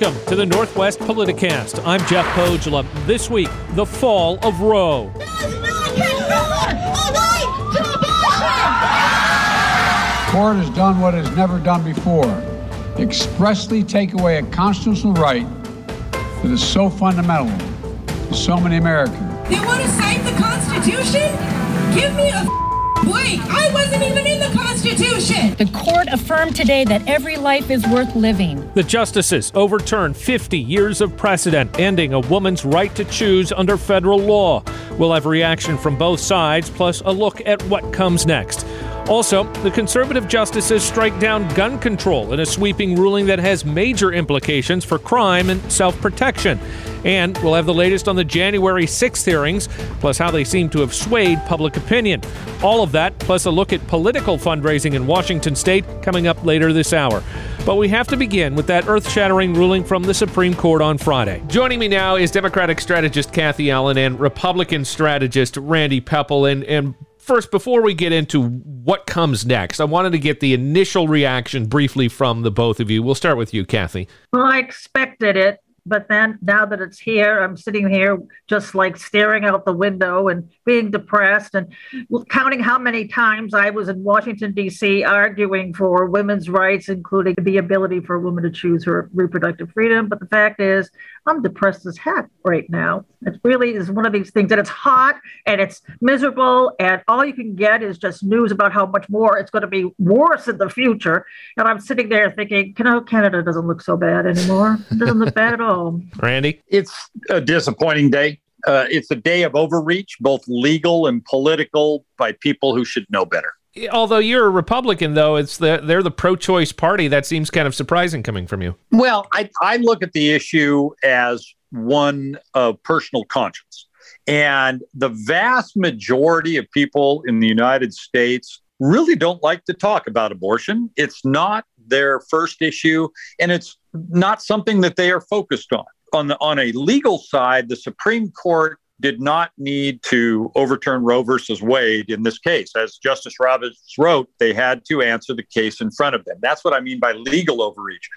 Welcome to the Northwest Politicast. I'm Jeff Pohjola. This week, the fall of Roe. Court has done what it's never done before expressly take away a constitutional right that is so fundamental to so many Americans. They want to cite the Constitution? Give me a break. I wasn't even in the Constitution. The court affirmed today that every life is worth living. The justices overturned 50 years of precedent ending a woman's right to choose under federal law. We'll have reaction from both sides, plus a look at what comes next. Also, the conservative justices strike down gun control in a sweeping ruling that has major implications for crime and self protection. And we'll have the latest on the January 6th hearings, plus how they seem to have swayed public opinion. All of that, plus a look at political fundraising in Washington state, coming up later this hour. But we have to begin with that earth shattering ruling from the Supreme Court on Friday. Joining me now is Democratic strategist Kathy Allen and Republican strategist Randy Pepple. And, and first, before we get into what comes next, I wanted to get the initial reaction briefly from the both of you. We'll start with you, Kathy. Well, I expected it but then now that it's here, I'm sitting here just like staring out the window and being depressed and counting how many times I was in Washington, D.C., arguing for women's rights, including the ability for a woman to choose her reproductive freedom. But the fact is, I'm depressed as heck right now. It really is one of these things that it's hot and it's miserable, and all you can get is just news about how much more it's going to be worse in the future. And I'm sitting there thinking, you know, Canada doesn't look so bad anymore. It doesn't look bad at all. Randy? It's a disappointing day. Uh, it's a day of overreach, both legal and political, by people who should know better. Although you're a Republican, though, it's the, they're the pro-choice party. That seems kind of surprising coming from you. Well, I, I look at the issue as one of personal conscience. And the vast majority of people in the United States really don't like to talk about abortion. It's not their first issue, and it's not something that they are focused on. On, the, on a legal side, the Supreme Court did not need to overturn Roe versus Wade in this case. As Justice Roberts wrote, they had to answer the case in front of them. That's what I mean by legal overreach.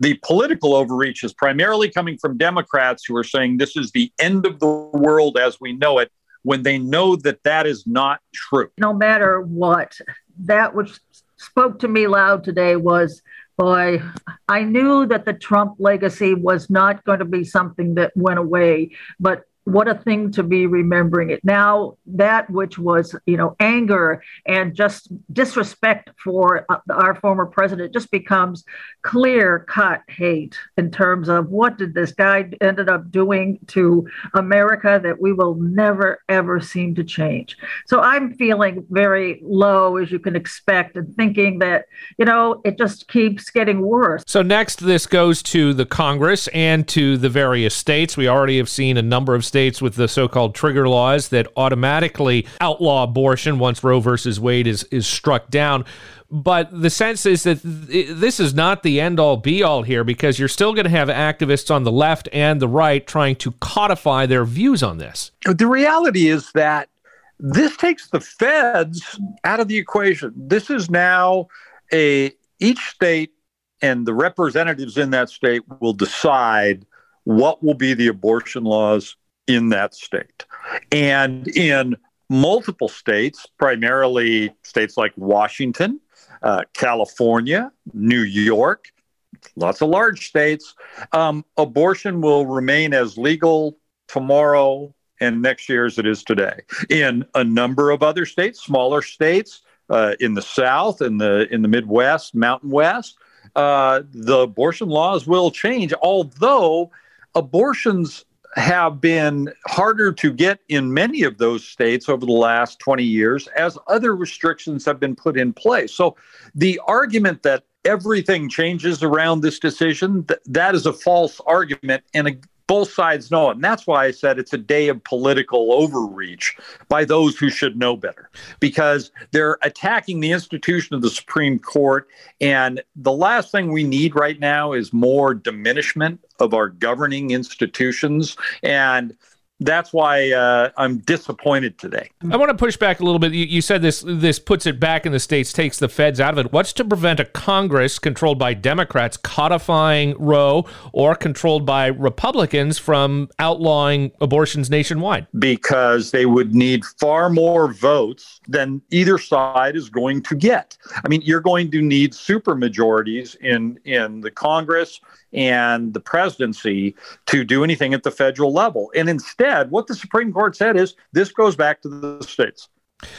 The political overreach is primarily coming from Democrats who are saying this is the end of the world as we know it when they know that that is not true. No matter what, that which spoke to me loud today was boy, I knew that the Trump legacy was not going to be something that went away, but what a thing to be remembering it. Now that which was you know anger and just disrespect for uh, our former president just becomes clear cut hate in terms of what did this guy ended up doing to america that we will never ever seem to change. So i'm feeling very low as you can expect and thinking that you know it just keeps getting worse. So next this goes to the congress and to the various states. We already have seen a number of states with the so-called trigger laws that automatically outlaw abortion once Roe versus Wade is is struck down. But the sense is that this is not the end all be all here because you're still going to have activists on the left and the right trying to codify their views on this. The reality is that this takes the feds out of the equation. This is now a each state and the representatives in that state will decide what will be the abortion laws in that state. And in multiple states, primarily states like Washington, uh, California, New York, lots of large states, um, abortion will remain as legal tomorrow and next year as it is today. In a number of other states, smaller states, uh, in the South, in the in the Midwest, Mountain West, uh, the abortion laws will change. Although abortions have been harder to get in many of those states over the last 20 years as other restrictions have been put in place. So the argument that everything changes around this decision, th- that is a false argument. And a, both sides know it. And that's why I said it's a day of political overreach by those who should know better, because they're attacking the institution of the Supreme Court. And the last thing we need right now is more diminishment of our governing institutions. And that's why uh, I'm disappointed today. I want to push back a little bit. You, you, said this this puts it back in the states, takes the feds out of it. What's to prevent a Congress controlled by Democrats codifying Roe or controlled by Republicans from outlawing abortions nationwide? Because they would need far more votes than either side is going to get. I mean, you're going to need super majorities in in the Congress and the presidency to do anything at the federal level. And instead, what the Supreme Court said is this goes back to the states.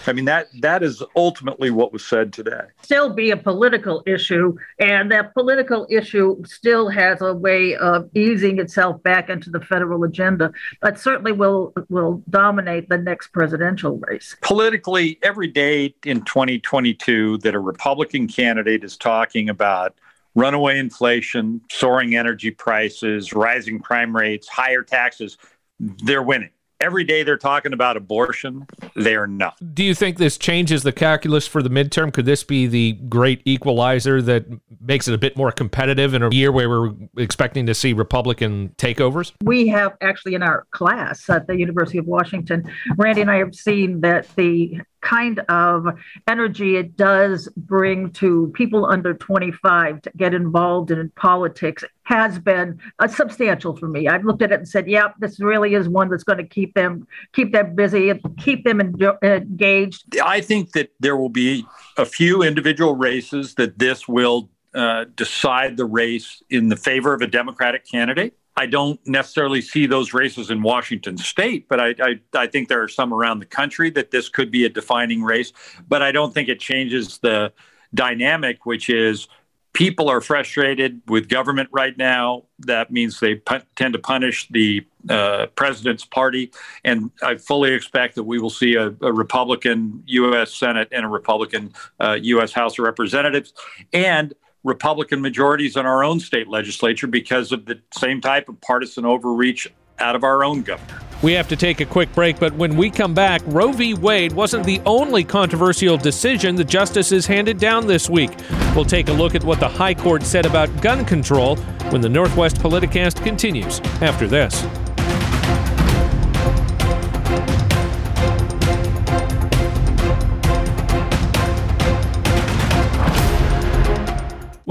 I mean that that is ultimately what was said today. Still be a political issue, and that political issue still has a way of easing itself back into the federal agenda, but certainly will will dominate the next presidential race. Politically, every day in 2022 that a Republican candidate is talking about runaway inflation, soaring energy prices, rising crime rates, higher taxes, they're winning. Every day they're talking about abortion, they're not. Do you think this changes the calculus for the midterm? Could this be the great equalizer that makes it a bit more competitive in a year where we're expecting to see Republican takeovers? We have actually in our class at the University of Washington, Randy and I have seen that the kind of energy it does bring to people under 25 to get involved in politics has been uh, substantial for me. I've looked at it and said, "Yeah, this really is one that's going to keep them keep them busy keep them engaged." I think that there will be a few individual races that this will uh, decide the race in the favor of a Democratic candidate. I don't necessarily see those races in Washington state, but I, I, I, think there are some around the country that this could be a defining race. But I don't think it changes the dynamic, which is people are frustrated with government right now. That means they tend to punish the uh, president's party. And I fully expect that we will see a, a Republican U.S. Senate and a Republican uh, U.S. House of Representatives. And Republican majorities in our own state legislature because of the same type of partisan overreach out of our own governor. We have to take a quick break, but when we come back, Roe v. Wade wasn't the only controversial decision the justices handed down this week. We'll take a look at what the High Court said about gun control when the Northwest Politicast continues after this.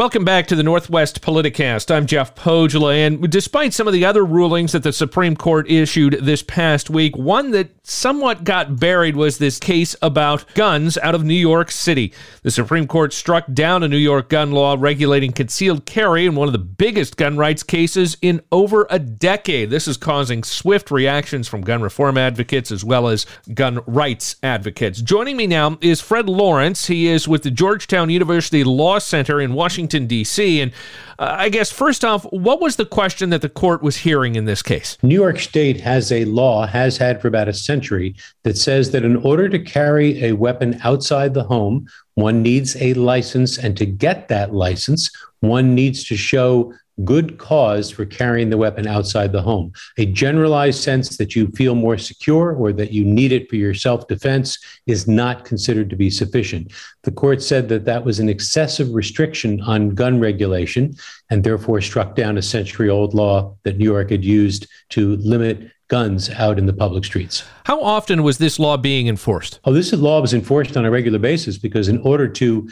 Welcome back to the Northwest Politicast. I'm Jeff Pohjola, and despite some of the other rulings that the Supreme Court issued this past week, one that somewhat got buried was this case about guns out of New York City. The Supreme Court struck down a New York gun law regulating concealed carry in one of the biggest gun rights cases in over a decade. This is causing swift reactions from gun reform advocates as well as gun rights advocates. Joining me now is Fred Lawrence. He is with the Georgetown University Law Center in Washington. Washington, D.C. And uh, I guess, first off, what was the question that the court was hearing in this case? New York State has a law, has had for about a century, that says that in order to carry a weapon outside the home, one needs a license. And to get that license, one needs to show good cause for carrying the weapon outside the home. A generalized sense that you feel more secure or that you need it for your self defense is not considered to be sufficient. The court said that that was an excessive restriction on gun regulation and therefore struck down a century old law that New York had used to limit guns out in the public streets. How often was this law being enforced? Oh, this law was enforced on a regular basis because in order to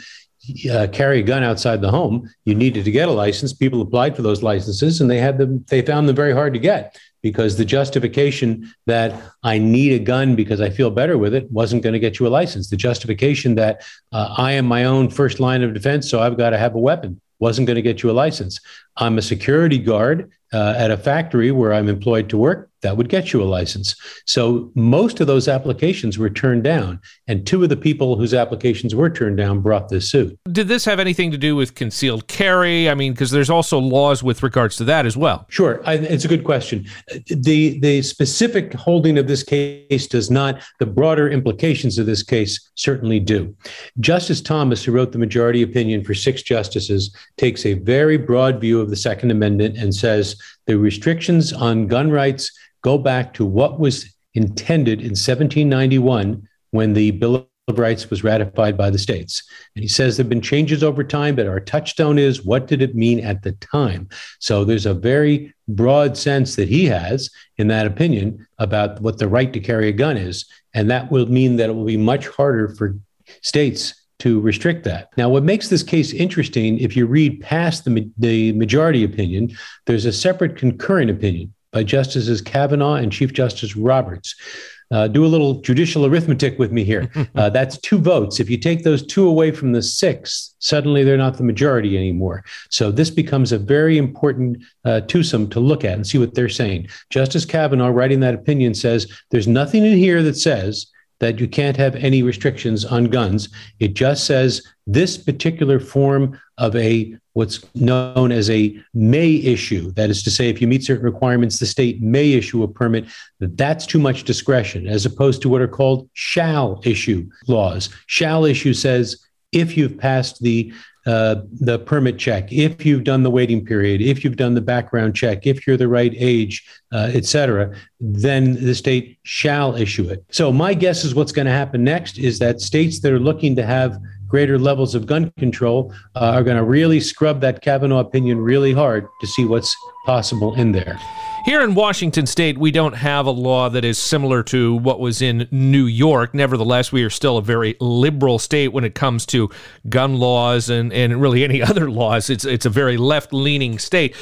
uh, carry a gun outside the home, you needed to get a license. People applied for those licenses, and they had them. They found them very hard to get because the justification that I need a gun because I feel better with it wasn't going to get you a license. The justification that uh, I am my own first line of defense, so I've got to have a weapon, wasn't going to get you a license. I'm a security guard uh, at a factory where I'm employed to work that would get you a license. So most of those applications were turned down, and two of the people whose applications were turned down brought this suit. Did this have anything to do with concealed carry? I mean, because there's also laws with regards to that as well. Sure, I, it's a good question. the The specific holding of this case does not. The broader implications of this case certainly do. Justice Thomas, who wrote the majority opinion for six justices, takes a very broad view of the Second Amendment and says the restrictions on gun rights go back to what was intended in 1791 when the Bill of Rights was ratified by the states. And he says there have been changes over time, but our touchstone is what did it mean at the time? So there's a very broad sense that he has in that opinion about what the right to carry a gun is. And that will mean that it will be much harder for states to restrict that. Now, what makes this case interesting, if you read past the, the majority opinion, there's a separate concurrent opinion by Justices Kavanaugh and Chief Justice Roberts. Uh, do a little judicial arithmetic with me here. Uh, that's two votes. If you take those two away from the six, suddenly they're not the majority anymore. So this becomes a very important uh, twosome to look at and see what they're saying. Justice Kavanaugh, writing that opinion, says there's nothing in here that says that you can't have any restrictions on guns. It just says this particular form of a what's known as a may issue. That is to say, if you meet certain requirements, the state may issue a permit. That's too much discretion, as opposed to what are called shall issue laws. Shall issue says if you've passed the uh, the permit check, if you've done the waiting period, if you've done the background check, if you're the right age, uh, et cetera, then the state shall issue it. So my guess is what's going to happen next is that states that are looking to have greater levels of gun control uh, are going to really scrub that Kavanaugh opinion really hard to see what's possible in there. Here in Washington state, we don't have a law that is similar to what was in New York. Nevertheless, we are still a very liberal state when it comes to gun laws and, and really any other laws. It's, it's a very left leaning state.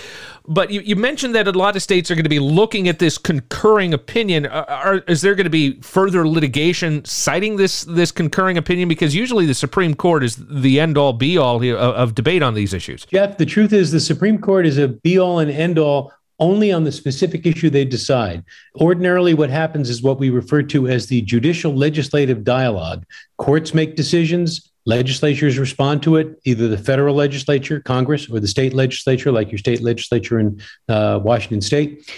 But you, you mentioned that a lot of states are going to be looking at this concurring opinion. Uh, are, is there going to be further litigation citing this this concurring opinion? Because usually the Supreme Court is the end all be all of, uh, of debate on these issues. Jeff, the truth is the Supreme Court is a be all and end all only on the specific issue they decide. Ordinarily, what happens is what we refer to as the judicial legislative dialogue. Courts make decisions, legislatures respond to it, either the federal legislature, Congress, or the state legislature, like your state legislature in uh, Washington state.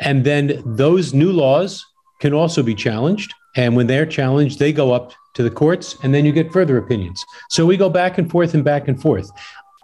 And then those new laws can also be challenged. And when they're challenged, they go up to the courts, and then you get further opinions. So we go back and forth and back and forth.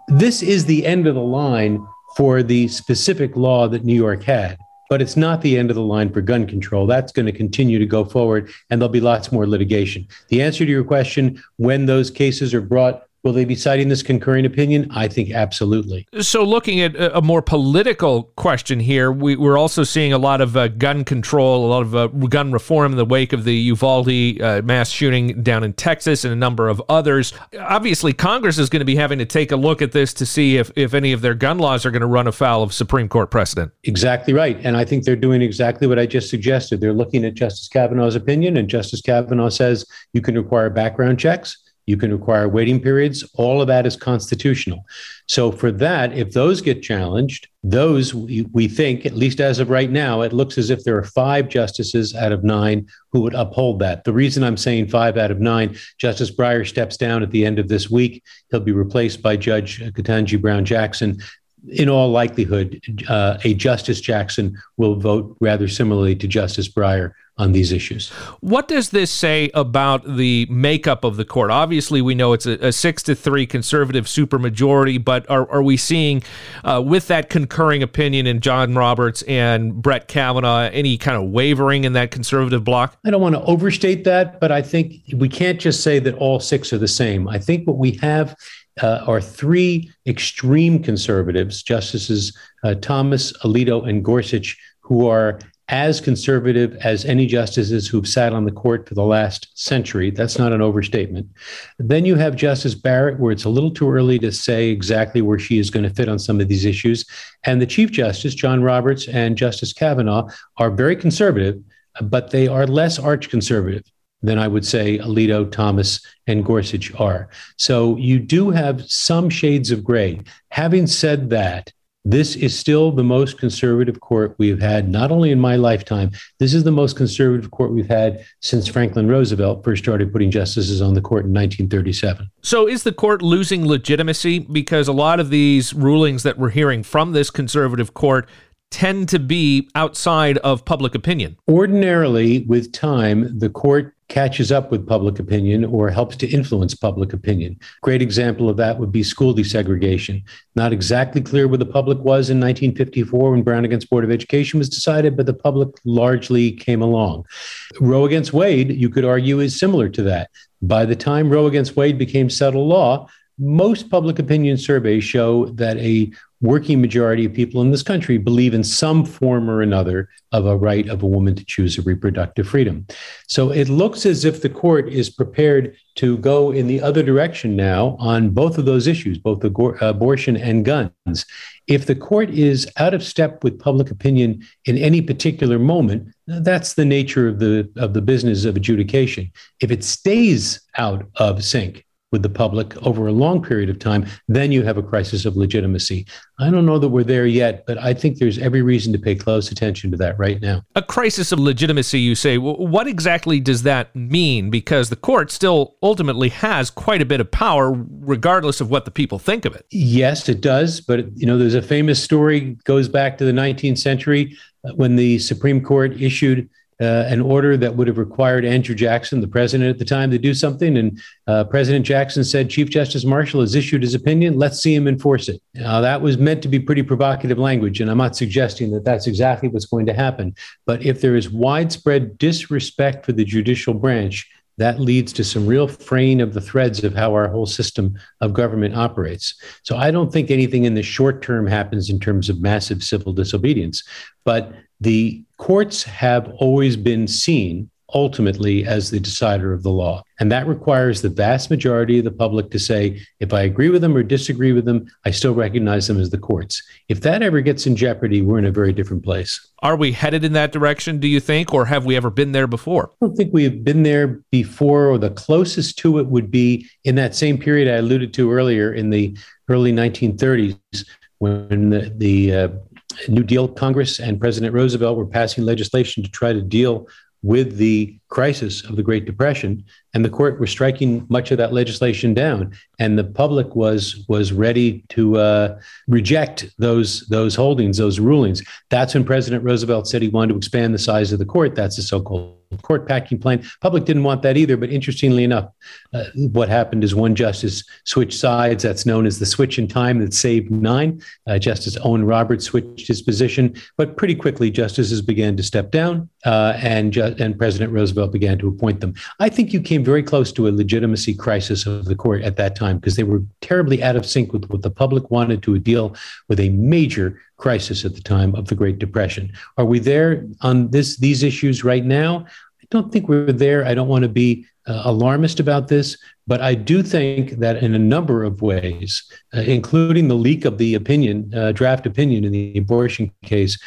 This is the end of the line for the specific law that New York had. But it's not the end of the line for gun control. That's going to continue to go forward, and there'll be lots more litigation. The answer to your question when those cases are brought Will they be citing this concurring opinion? I think absolutely. So, looking at a more political question here, we, are also seeing a lot of uh, gun control, a lot of uh, gun reform in the wake of the Uvalde uh, mass shooting down in Texas and a number of others. Obviously, Congress is going to be having to take a look at this to see if, if any of their gun laws are going to run afoul of Supreme Court precedent. Exactly right. And I think they're doing exactly what I just suggested. They're looking at Justice Kavanaugh's opinion, and Justice Kavanaugh says you can require background checks you can require waiting periods. All of that is constitutional. So, for that, if those get challenged, those we, we, think, at least as of right now, it looks as if there are five justices out of nine who would uphold that. The reason I'm saying five out of nine, Justice Breyer steps down at the end of this week. He'll be replaced by Judge Ketanji Brown Jackson in all likelihood, uh, a Justice Jackson will vote rather similarly to Justice Breyer on these issues. What does this say about the makeup of the court? Obviously, we know it's a, a six to three conservative supermajority, but are, are we seeing, uh, with that concurring opinion in John Roberts and Brett Kavanaugh, any kind of wavering in that conservative bloc? I don't want to overstate that, but I think we can't just say that all six are the same. I think what we have uh, are three extreme conservatives, Justices uh, Thomas, Alito, and Gorsuch, who are as conservative as any justices who've sat on the court for the last century. That's not an overstatement. Then you have Justice Barrett, where it's a little too early to say exactly where she is going to fit on some of these issues. And the Chief Justice, John Roberts, and Justice Kavanaugh are very conservative, but they are less arch conservative than I would say Alito, Thomas, and Gorsuch are. So you do have some shades of gray. Having said that, this is still the most conservative court we've had, not only in my lifetime, this is the most conservative court we've had since Franklin Roosevelt first started putting justices on the court in 1937. So, is the court losing legitimacy? Because a lot of these rulings that we're hearing from this conservative court tend to be outside of public opinion. Ordinarily, with time, the court catches up with public opinion or helps to influence public opinion. Great example of that would be school desegregation. Not exactly clear where the public was in 1954 when Brown against Board of Education was decided, but the public largely came along. Roe against Wade, you could argue, is similar to that. By the time Roe against Wade became settled law, most public opinion surveys show that a working majority of people in this country believe in some form or another of a right of a woman to choose a reproductive freedom. So it looks as if the court is prepared to go in the other direction now on both of those issues, both abortion and guns. If the court is out of step with public opinion in any particular moment, that's the nature of the of the business of adjudication. If it stays out of sync, with the public over a long period of time, then you have a crisis of legitimacy. I don't know that we're there yet, but I think there's every reason to pay close attention to that right now. A crisis of legitimacy, you say. What exactly does that mean? Because the court still ultimately has quite a bit of power, regardless of what the people think of it. Yes, it does. But, you know, there's a famous story goes back to the 19th century uh, when the Supreme Court issued uh, an order that would have required Andrew Jackson, the president at the time, to do something. And uh, President Jackson said, Chief Justice Marshall has issued his opinion. Let's see him enforce it. Now, that was meant to be pretty provocative language. And I'm not suggesting that that's exactly what's going to happen. But if there is widespread disrespect for the judicial branch, that leads to some real fraying of the threads of how our whole system of government operates. So I don't think anything in the short term happens in terms of massive civil disobedience. But the courts have always been seen ultimately as the decider of the law. And that requires the vast majority of the public to say, if I agree with them or disagree with them, I still recognize them as the courts. If that ever gets in jeopardy, we're in a very different place. Are we headed in that direction, do you think, or have we ever been there before? I don't think we've been there before, or the closest to it would be in that same period I alluded to earlier in the early 1930s when the, the uh, New Deal Congress and President Roosevelt were passing legislation to try to deal with the crisis of the Great Depression, and the court was striking much of that legislation down, and the public was was ready to uh, reject those those holdings, those rulings. That's when President Roosevelt said he wanted to expand the size of the court. That's the so-called court packing plan. Public didn't want that either, but interestingly enough, uh, what happened is one justice switched sides. That's known as the switch in time that saved nine. Uh, justice Owen Roberts switched his position, but pretty quickly justices began to step down, uh, and ju- and President Roosevelt began to appoint them. I think you came very close to a legitimacy crisis of the court at that time because they were terribly out of sync with what the public wanted to deal with a major crisis at the time of the Great Depression. Are we there on this these issues right now? I don't think we're there. I don't want to be uh, alarmist about this, but I do think that in a number of ways, uh, including the leak of the opinion, uh, draft opinion in the abortion case,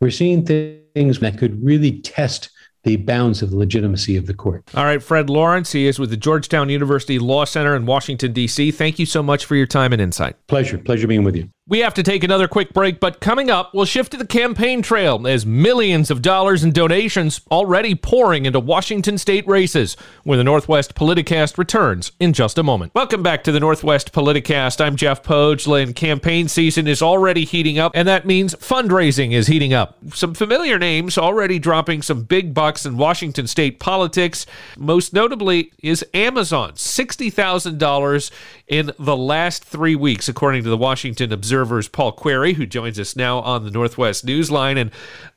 we're seeing things that could really test the bounds of the legitimacy of the court. All right, Fred Lawrence, he is with the Georgetown University Law Center in Washington, D.C. Thank you so much for your time and insight. Pleasure. Pleasure being with you. We have to take another quick break, but coming up, we'll shift to the campaign trail as millions of dollars in donations already pouring into Washington state races, where the Northwest Politicast returns in just a moment. Welcome back to the Northwest Politicast. I'm Jeff Pohjola, and campaign season is already heating up, and that means fundraising is heating up. Some familiar names already dropping some big bucks in Washington state politics. Most notably is Amazon, $60,000 in the last three weeks, according to the Washington Observer. Observer's Paul Queary, who joins us now on the Northwest Newsline. And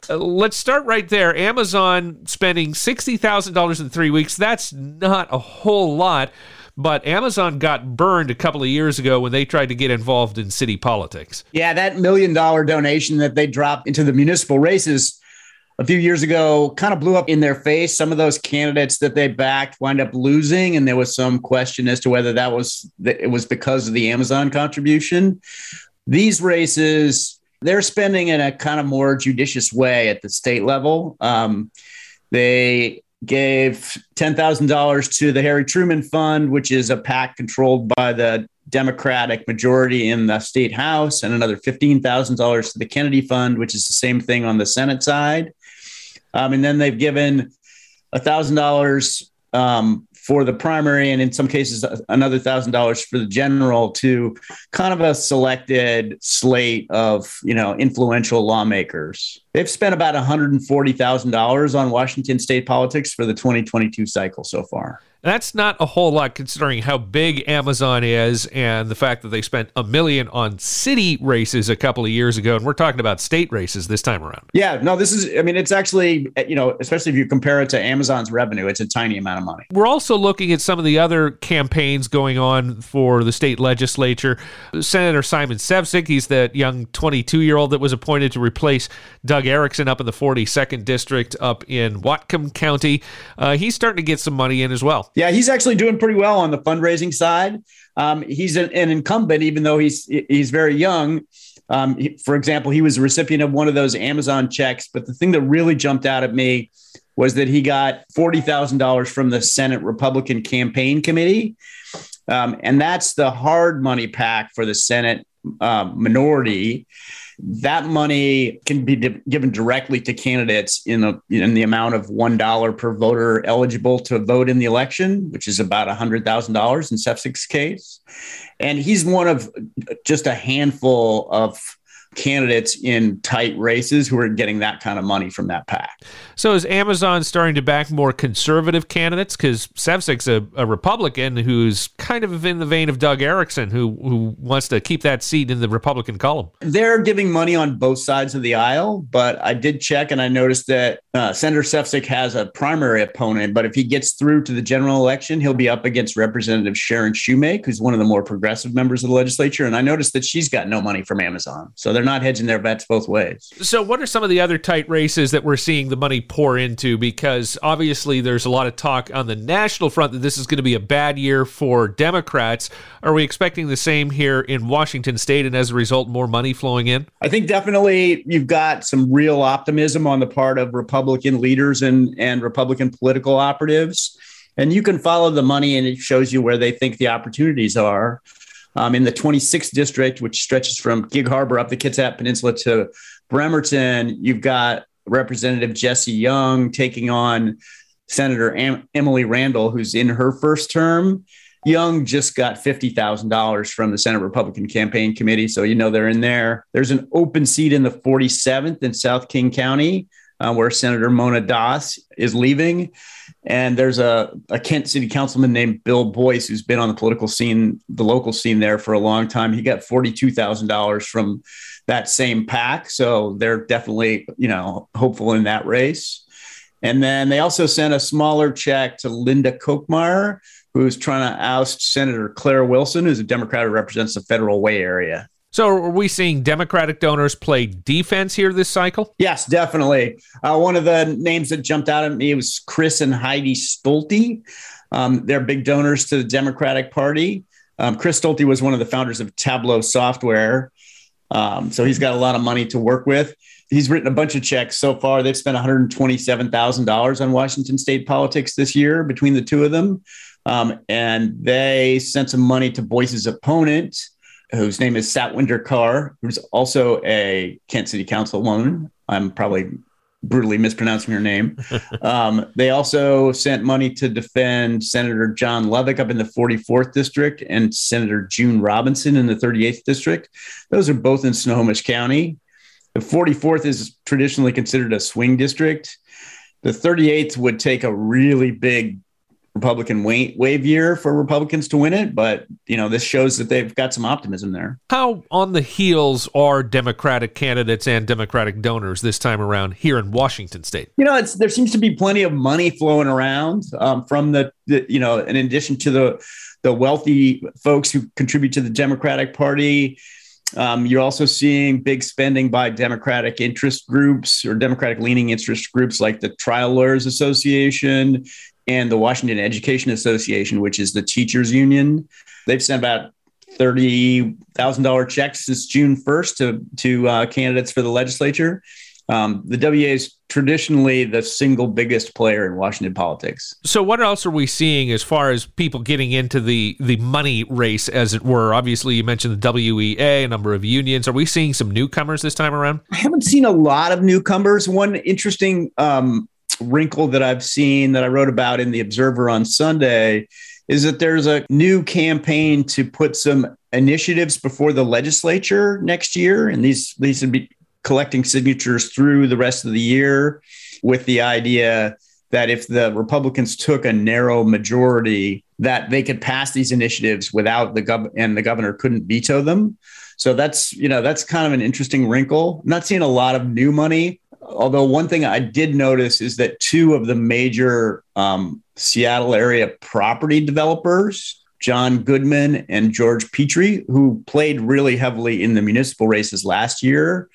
uh, let's start right there. Amazon spending $60,000 in three weeks. That's not a whole lot. But Amazon got burned a couple of years ago when they tried to get involved in city politics. Yeah, that million dollar donation that they dropped into the municipal races a few years ago kind of blew up in their face. Some of those candidates that they backed wind up losing, and there was some question as to whether that was it was because of the Amazon contribution. These races, they're spending in a kind of more judicious way at the state level. Um, they gave $10,000 to the Harry Truman Fund, which is a PAC controlled by the Democratic majority in the state house, and another $15,000 to the Kennedy Fund, which is the same thing on the Senate side. Um, and then they've given $1,000 um, for the primary and in some cases uh, another thousand dollars for the general to kind of a selected slate of you know influential lawmakers. They've spent about $140000 on washington state politics for the 2022 cycle so far That's not a whole lot considering how big Amazon is and the fact that they spent a million on city races a couple of years ago. And we're talking about state races this time around. Yeah, no, this is, I mean, it's actually, you know, especially if you compare it to Amazon's revenue, it's a tiny amount of money. We're also looking at some of the other campaigns going on for the state legislature. Senator Simon Sefzik, he's that young 22 year old that was appointed to replace Doug Ericksen up in the 42nd district up in Whatcom County. Uh, he's starting to get some money in as well. Yeah, he's actually doing pretty well on the fundraising side. Um, he's an, an, incumbent, even though he's he's very young. Um, he, for example, he was a recipient of one of those Amazon checks. But the thing that really jumped out at me was that he got forty thousand dollars from the Senate Republican Campaign Committee, um, and that's the hard money PAC for the Senate uh, minority that money can be di- given directly to candidates in the in the amount of one dollar per voter eligible to vote in the election, which is about hundred thousand dollars in Sefzik's case, and he's one of just a handful of candidates in tight races who are getting that kind of money from that PAC. So is Amazon starting to back more conservative candidates? Because Sefzik's a, a Republican who's kind of in the vein of Doug Ericksen, who who wants to keep that seat in the Republican column. They're giving money on both sides of the aisle, but I did check and I noticed that uh, Senator Sefzik has a primary opponent, but if he gets through to the general election, he'll be up against Representative Sharon Shewmake, who's one of the more progressive members of the legislature. And I noticed that she's got no money from Amazon. So they're not hedging their bets both ways. So, what are some of the other tight races that we're seeing the money pour into? Because obviously, there's a lot of talk on the national front that this is going to be a bad year for Democrats. Are we expecting the same here in Washington state and as a result, more money flowing in? I think definitely you've got some real optimism on the part of Republican leaders and, and Republican political operatives. And you can follow the money and it shows you where they think the opportunities are um, in the 26th district, which stretches from Gig Harbor up the Kitsap Peninsula to Bremerton. You've got Representative Jesse Young taking on Senator Am- Emily Randall, who's in her first term. Young just got $50,000 from the Senate Republican Campaign Committee. So, you know, they're in there. There's an open seat in the 47th in South King County uh, where Senator Mona Das is leaving. And there's a, a Kent City Councilman named Bill Boyce who's been on the political scene, the local scene there for a long time. He got $42,000 from that same PAC. So they're definitely, you know, hopeful in that race. And then they also sent a smaller check to Linda Kochmar, who's trying to oust Senator Claire Wilson, who's a Democrat who represents the Federal Way area. So, are we seeing Democratic donors play defense here this cycle? Yes, definitely. Uh, one of the names that jumped out at me was Chris and Heidi Stolte. Um, they're big donors to the Democratic Party. Um, Chris Stolte was one of the founders of Tableau Software. Um, so he's got a lot of money to work with. He's written a bunch of checks so far. They've spent $127,000 on Washington state politics this year between the two of them. Um, and they sent some money to Boyce's opponent, whose name is Satwinder Kaur, who's also a Kent City Councilwoman. I'm probably brutally mispronouncing her name. um, they also sent money to defend Senator John Lovick up in the 44th district and Senator June Robinson in the 38th district. Those are both in Snohomish County. The 44th is traditionally considered a swing district. The 38th would take a really big Republican wave year for Republicans to win it, but you know this shows that they've got some optimism there. How on the heels are Democratic candidates and Democratic donors this time around here in Washington State? You know, it's there seems to be plenty of money flowing around um, from the, the you know, in addition to the the wealthy folks who contribute to the Democratic Party. Um, you're also seeing big spending by Democratic interest groups or Democratic leaning interest groups like the Trial Lawyers Association and the Washington Education Association, which is the teachers union. They've sent about thirty thousand dollar checks since June first to to uh, candidates for the legislature. Um, the WA is traditionally the single biggest player in Washington politics. So, what else are we seeing as far as people getting into the the money race, as it were? Obviously, you mentioned the WEA, a number of unions. Are we seeing some newcomers this time around? I haven't seen a lot of newcomers. One interesting um, wrinkle that I've seen that I wrote about in the Observer on Sunday is that there's a new campaign to put some initiatives before the legislature next year, and these these would be collecting signatures through the rest of the year, with the idea that if the Republicans took a narrow majority, that they could pass these initiatives without the gov and the governor couldn't veto them. So that's you know that's kind of an interesting wrinkle. I'm not seeing a lot of new money. Although one thing I did notice is that two of the major um, Seattle area property developers, John Goodman and George Petrie, who played really heavily in the municipal races last year,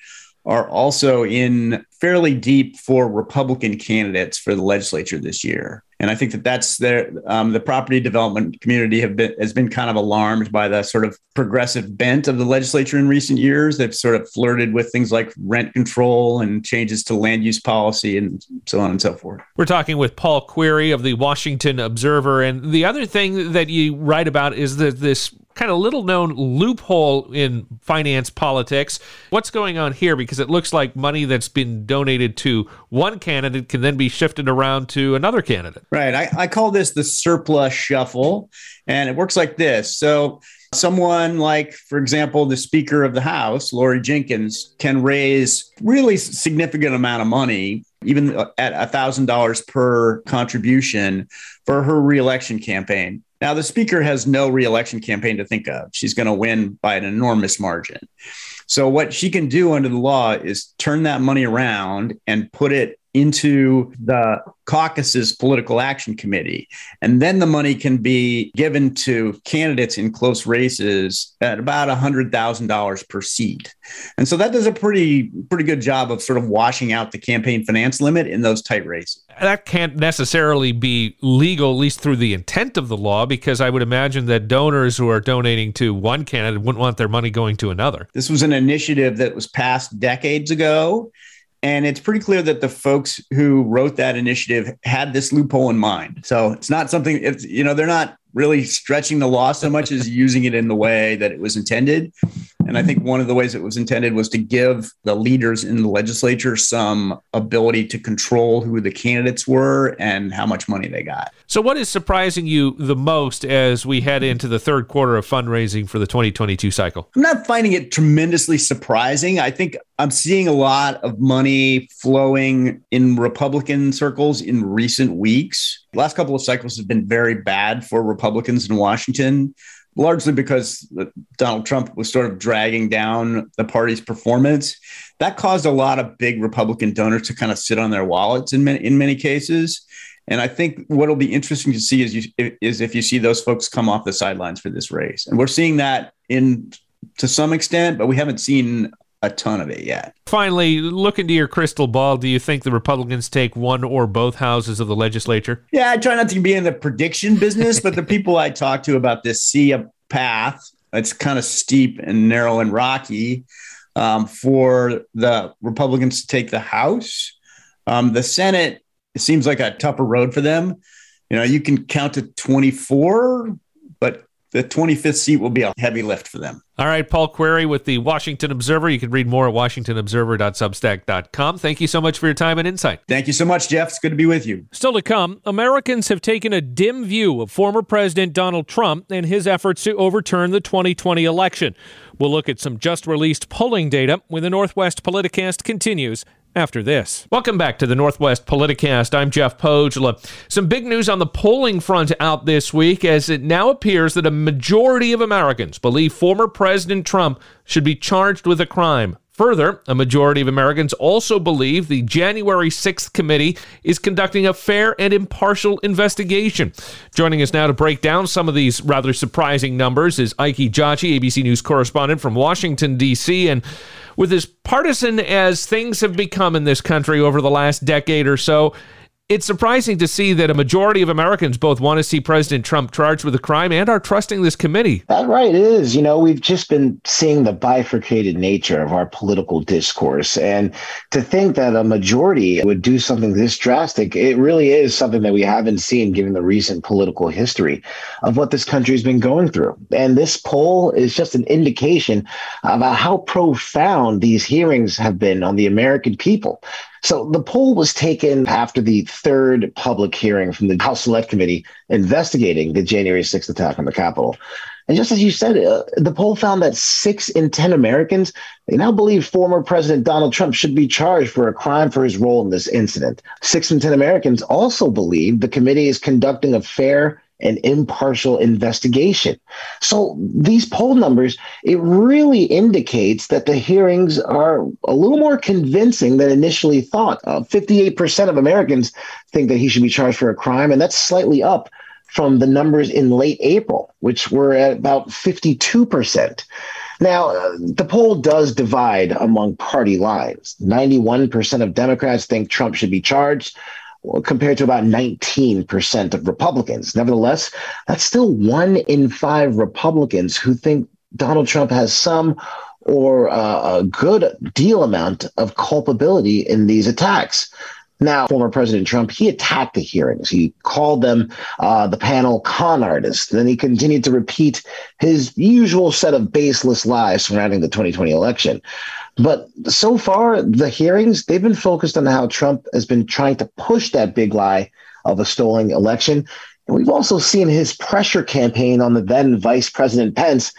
are also in fairly deep for Republican candidates for the legislature this year. And I think that that's their um, the property development community have been has been kind of alarmed by the sort of progressive bent of the legislature in recent years. They've sort of flirted with things like rent control and changes to land use policy and so on and so forth. We're talking with Paul Queary of the Washington Observer, and the other thing that you write about is that this kind of little known loophole in finance politics. What's going on here? Because it looks like money that's been donated to one candidate can then be shifted around to another candidate. Right. I, I call this the surplus shuffle, and it works like this. So, someone like, for example, the Speaker of the House, Laurie Jinkins, can raise really significant amount of money, even at $1,000 per contribution for her reelection campaign. Now, the speaker has no reelection campaign to think of. She's going to win by an enormous margin. So, what she can do under the law is turn that money around and put it into the caucus's political action committee. And then the money can be given to candidates in close races at about $100,000 per seat. And so that does a pretty pretty good job of sort of washing out the campaign finance limit in those tight races. That can't necessarily be legal, at least through the intent of the law, because I would imagine that donors who are donating to one candidate wouldn't want their money going to another. This was an initiative that was passed decades ago and it's pretty clear that the folks who wrote that initiative had this loophole in mind. So it's not something, it's, you know, they're not really stretching the law so much as using it in the way that it was intended. And I think one of the ways it was intended was to give the leaders in the legislature some ability to control who the candidates were and how much money they got. So, what is surprising you the most as we head into the third quarter of fundraising for the 2022 cycle? I'm not finding it tremendously surprising. I think I'm seeing a lot of money flowing in Republican circles in recent weeks. The last couple of cycles have been very bad for Republicans in Washington largely because Donald Trump was sort of dragging down the party's performance. That caused a lot of big Republican donors to kind of sit on their wallets in many, in many cases. And I think what'll be interesting to see is you, is if you see those folks come off the sidelines for this race, and we're seeing that in to some extent, but we haven't seen a ton of it yet. Finally, look into your crystal ball. Do you think the Republicans take one or both houses of the legislature? Yeah, I try not to be in the prediction business, but the people I talk to about this see a path. It's kind of steep and narrow and rocky um, for the Republicans to take the House. Um, the Senate, it seems like a tougher road for them. You know, you can count to 24, but the 25th seat will be a heavy lift for them. All right, Paul Queary with the Washington Observer. You can read more at washingtonobserver.substack.com. Thank you so much for your time and insight. Thank you so much, Jeff. It's good to be with you. Still to come, Americans have taken a dim view of former President Donald Trump and his efforts to overturn the 2020 election. We'll look at some just released polling data when the Northwest Politicast continues after this. Welcome back to the Northwest Politicast. I'm Jeff Pohjola. Some big news on the polling front out this week as it now appears that a majority of Americans believe former President Trump should be charged with a crime. Further, a majority of Americans also believe the January 6th committee is conducting a fair and impartial investigation. Joining us now to break down some of these rather surprising numbers is Ike Ejiochi, ABC News correspondent from Washington, D.C. And with as partisan as things have become in this country over the last decade or so, it's surprising to see that a majority of Americans both want to see President Trump charged with a crime and are trusting this committee. That right, is. You know, we've just been seeing the bifurcated nature of our political discourse. And to think that a majority would do something this drastic, it really is something that we haven't seen given the recent political history of what this country's been going through. And this poll is just an indication about how profound these hearings have been on the American people. So the poll was taken after the third public hearing from the House Select Committee investigating the January 6th attack on the Capitol. And just as you said, uh, the poll found that six in 10 Americans, they now believe former President Donald Trump should be charged for a crime for his role in this incident. Six in 10 Americans also believe the committee is conducting a fair and impartial investigation. So these poll numbers, it really indicates that the hearings are a little more convincing than initially thought. Uh, 58% of Americans think that he should be charged for a crime, and that's slightly up from the numbers in late April, which were at about 52%. Now, uh, the poll does divide among party lines. 91% of Democrats think Trump should be charged, compared to about 19% of Republicans. Nevertheless, that's still one in five Republicans who think Donald Trump has some or uh, a good deal amount of culpability in these attacks. Now, former President Trump, he attacked the hearings. He called them uh, the panel con artists. Then he continued to repeat his usual set of baseless lies surrounding the 2020 election. But so far, the hearings, they've been focused on how Trump has been trying to push that big lie of a stolen election. And we've also seen his pressure campaign on the then Vice President Pence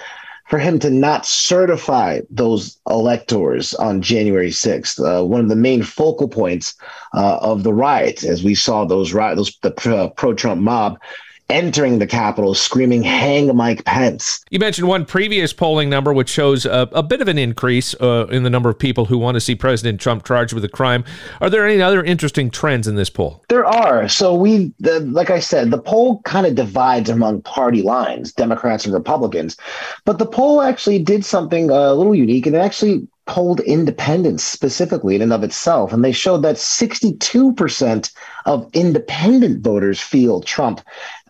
for him to not certify those electors on January 6th. Uh, one of the main focal points uh, of the riots, as we saw those riots, the pro Trump mob entering the Capitol screaming, Hang Mike Pence. You mentioned one previous polling number, which shows a, a bit of an increase uh, in the number of people who want to see President Trump charged with a crime. Are there any other interesting trends in this poll? There are. So, we, the, like I said, the poll kind of divides among party lines, Democrats and Republicans. But the poll actually did something uh, a little unique, and it actually polled independents specifically in and of itself, and they showed that 62% of independent voters feel Trump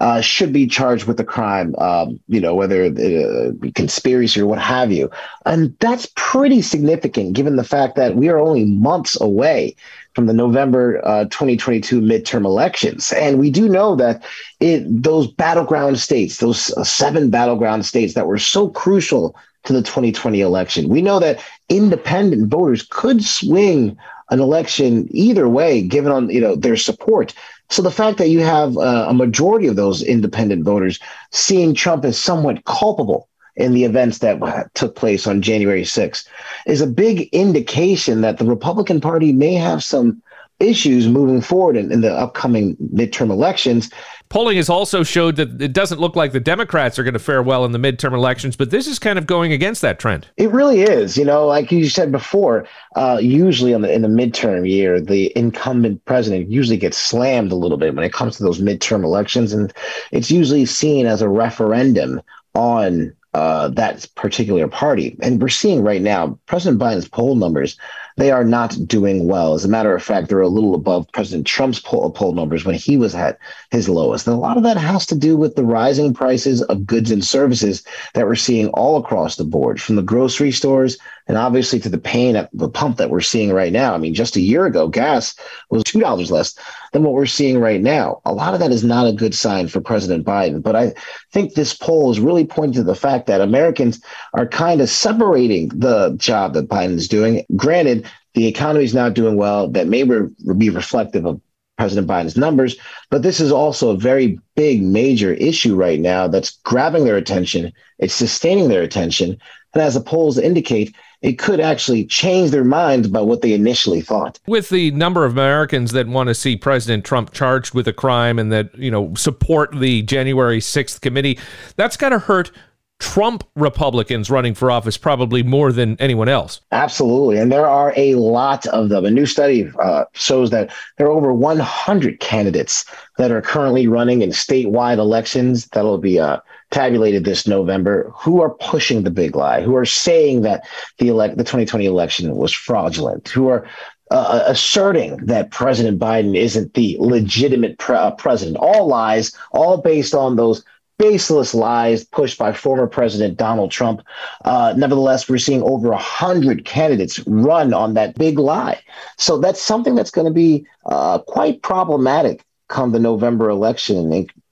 uh, should be charged with a crime, um, you know, whether uh, conspiracy or what have you. And that's pretty significant given the fact that we are only months away from the November uh, 2022 midterm elections. And we do know that it, those battleground states, those uh, seven battleground states that were so crucial to the 2020 election. We know that independent voters could swing an election either way, given on you know their support. So the fact that you have uh, a majority of those independent voters seeing Trump as somewhat culpable in the events that took place on January 6th is a big indication that the Republican Party may have some issues moving forward in, in the upcoming midterm elections Polling has also showed that it doesn't look like the Democrats are going to fare well in the midterm elections, but this is kind of going against that trend. It really is. You know, like you said before, uh, usually the, in the midterm year, the incumbent president usually gets slammed a little bit when it comes to those midterm elections, and it's usually seen as a referendum on uh, that particular party. And we're seeing right now, President Biden's poll numbers they are not doing well. As a matter of fact, they're a little above President Trump's poll, poll numbers when he was at his lowest. And a lot of that has to do with the rising prices of goods and services that we're seeing all across the board, from the grocery stores and obviously to the pain at the pump that we're seeing right now. I mean, just a year ago, gas was $2 less than what we're seeing right now. A lot of that is not a good sign for President Biden. But I think this poll is really pointing to the fact that Americans are kind of separating the job that Biden is doing. Granted, the economy is not doing well. That may re- be reflective of President Biden's numbers, but this is also a very big, major issue right now that's grabbing their attention. It's sustaining their attention. And as the polls indicate, it could actually change their minds about what they initially thought. With the number of Americans that want to see President Trump charged with a crime and that, you know, support the January 6th committee, that's got to hurt Trump Republicans running for office probably more than anyone else. Absolutely. And there are a lot of them. A new study uh, shows that there are over 100 candidates that are currently running in statewide elections that'll be uh, tabulated this November who are pushing the big lie, who are saying that the elect the 2020 election was fraudulent, who are uh, asserting that President Biden isn't the legitimate pre- uh, president. All lies, all based on those baseless lies pushed by former President Donald Trump. Uh, nevertheless, we're seeing over a hundred candidates run on that big lie. So that's something that's going to be uh, quite problematic come the November election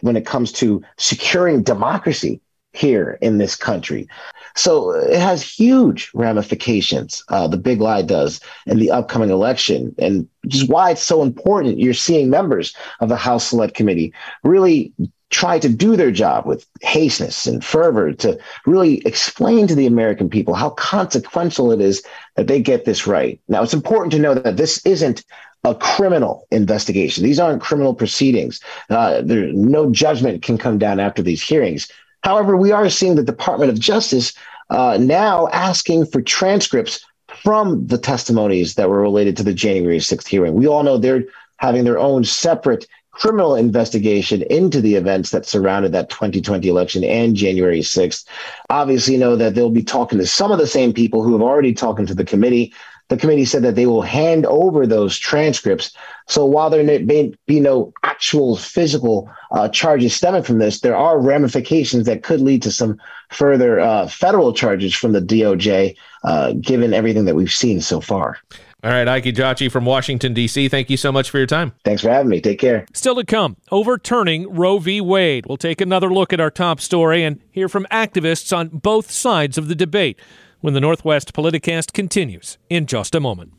when it comes to securing democracy here in this country. So it has huge ramifications, uh, the big lie does, in the upcoming election. And just why it's so important. You're seeing members of the House Select Committee really try to do their job with hasteness and fervor to really explain to the American people how consequential it is that they get this right. Now, it's important to know that this isn't a criminal investigation. These aren't criminal proceedings. Uh, there, no judgment can come down after these hearings. However, we are seeing the Department of Justice uh, now asking for transcripts from the testimonies that were related to the January 6th hearing. We all know they're having their own separate criminal investigation into the events that surrounded that 2020 election and January 6th. Obviously, know that they'll be talking to some of the same people who have already talked to the committee. The committee said that they will hand over those transcripts. So while there may be no actual physical uh, charges stemming from this, there are ramifications that could lead to some further uh, federal charges from the DOJ, uh, given everything that we've seen so far. All right, Ike Ejiochi from Washington, D.C., thank you so much for your time. Thanks for having me. Take care. Still to come, overturning Roe v. Wade. We'll take another look at our top story and hear from activists on both sides of the debate when the Northwest Politicast continues in just a moment.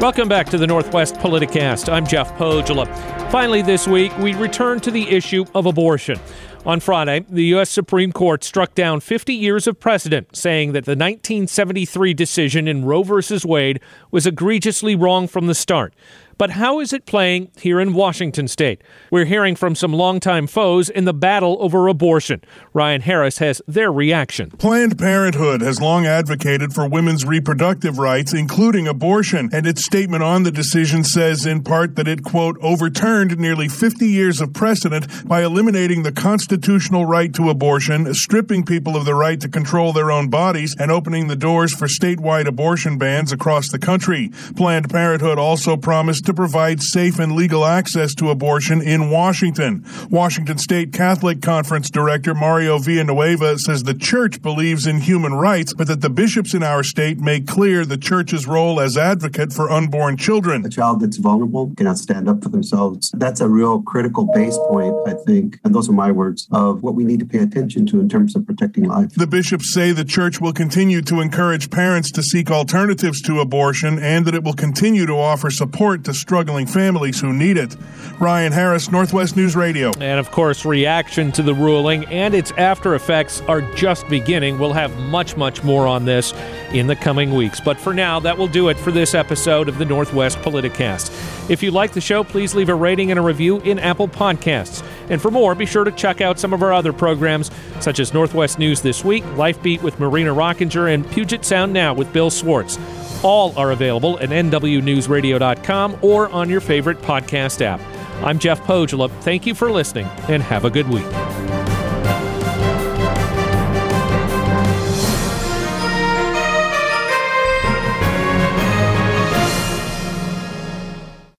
Welcome back to the Northwest Politicast. I'm Jeff Pohjola. Finally, this week, we return to the issue of abortion. On Friday, the U.S. Supreme Court struck down 50 years of precedent, saying that the 1973 decision in Roe v. Wade was egregiously wrong from the start. But how is it playing here in Washington state? We're hearing from some longtime foes in the battle over abortion. Ryan Harris has their reaction. Planned Parenthood has long advocated for women's reproductive rights, including abortion, and its statement on the decision says in part that it, quote, overturned nearly 50 years of precedent by eliminating the constitutional right to abortion, stripping people of the right to control their own bodies, and opening the doors for statewide abortion bans across the country. Planned Parenthood also promised to provide safe and legal access to abortion in Washington. Washington State Catholic Conference Director Mario Villanueva says the church believes in human rights, but that the bishops in our state make clear the church's role as advocate for unborn children. A child that's vulnerable cannot stand up for themselves. That's a real critical base point, I think, and those are my words, of what we need to pay attention to in terms of protecting life. The bishops say the church will continue to encourage parents to seek alternatives to abortion and that it will continue to offer support to struggling families who need it. Ryan Harris, Northwest News Radio. And of course, reaction to the ruling and its after effects are just beginning. We'll have much, much more on this in the coming weeks. But for now, that will do it for this episode of the Northwest Politicast. If you like the show, please leave a rating and a review in Apple Podcasts. And for more, be sure to check out some of our other programs, such as Northwest News This Week, Life Beat with Marina Rockinger, and Puget Sound Now with Bill Swartz. All are available at NWNewsRadio.com or on your favorite podcast app. I'm Jeff Pohjola. Thank you for listening and have a good week.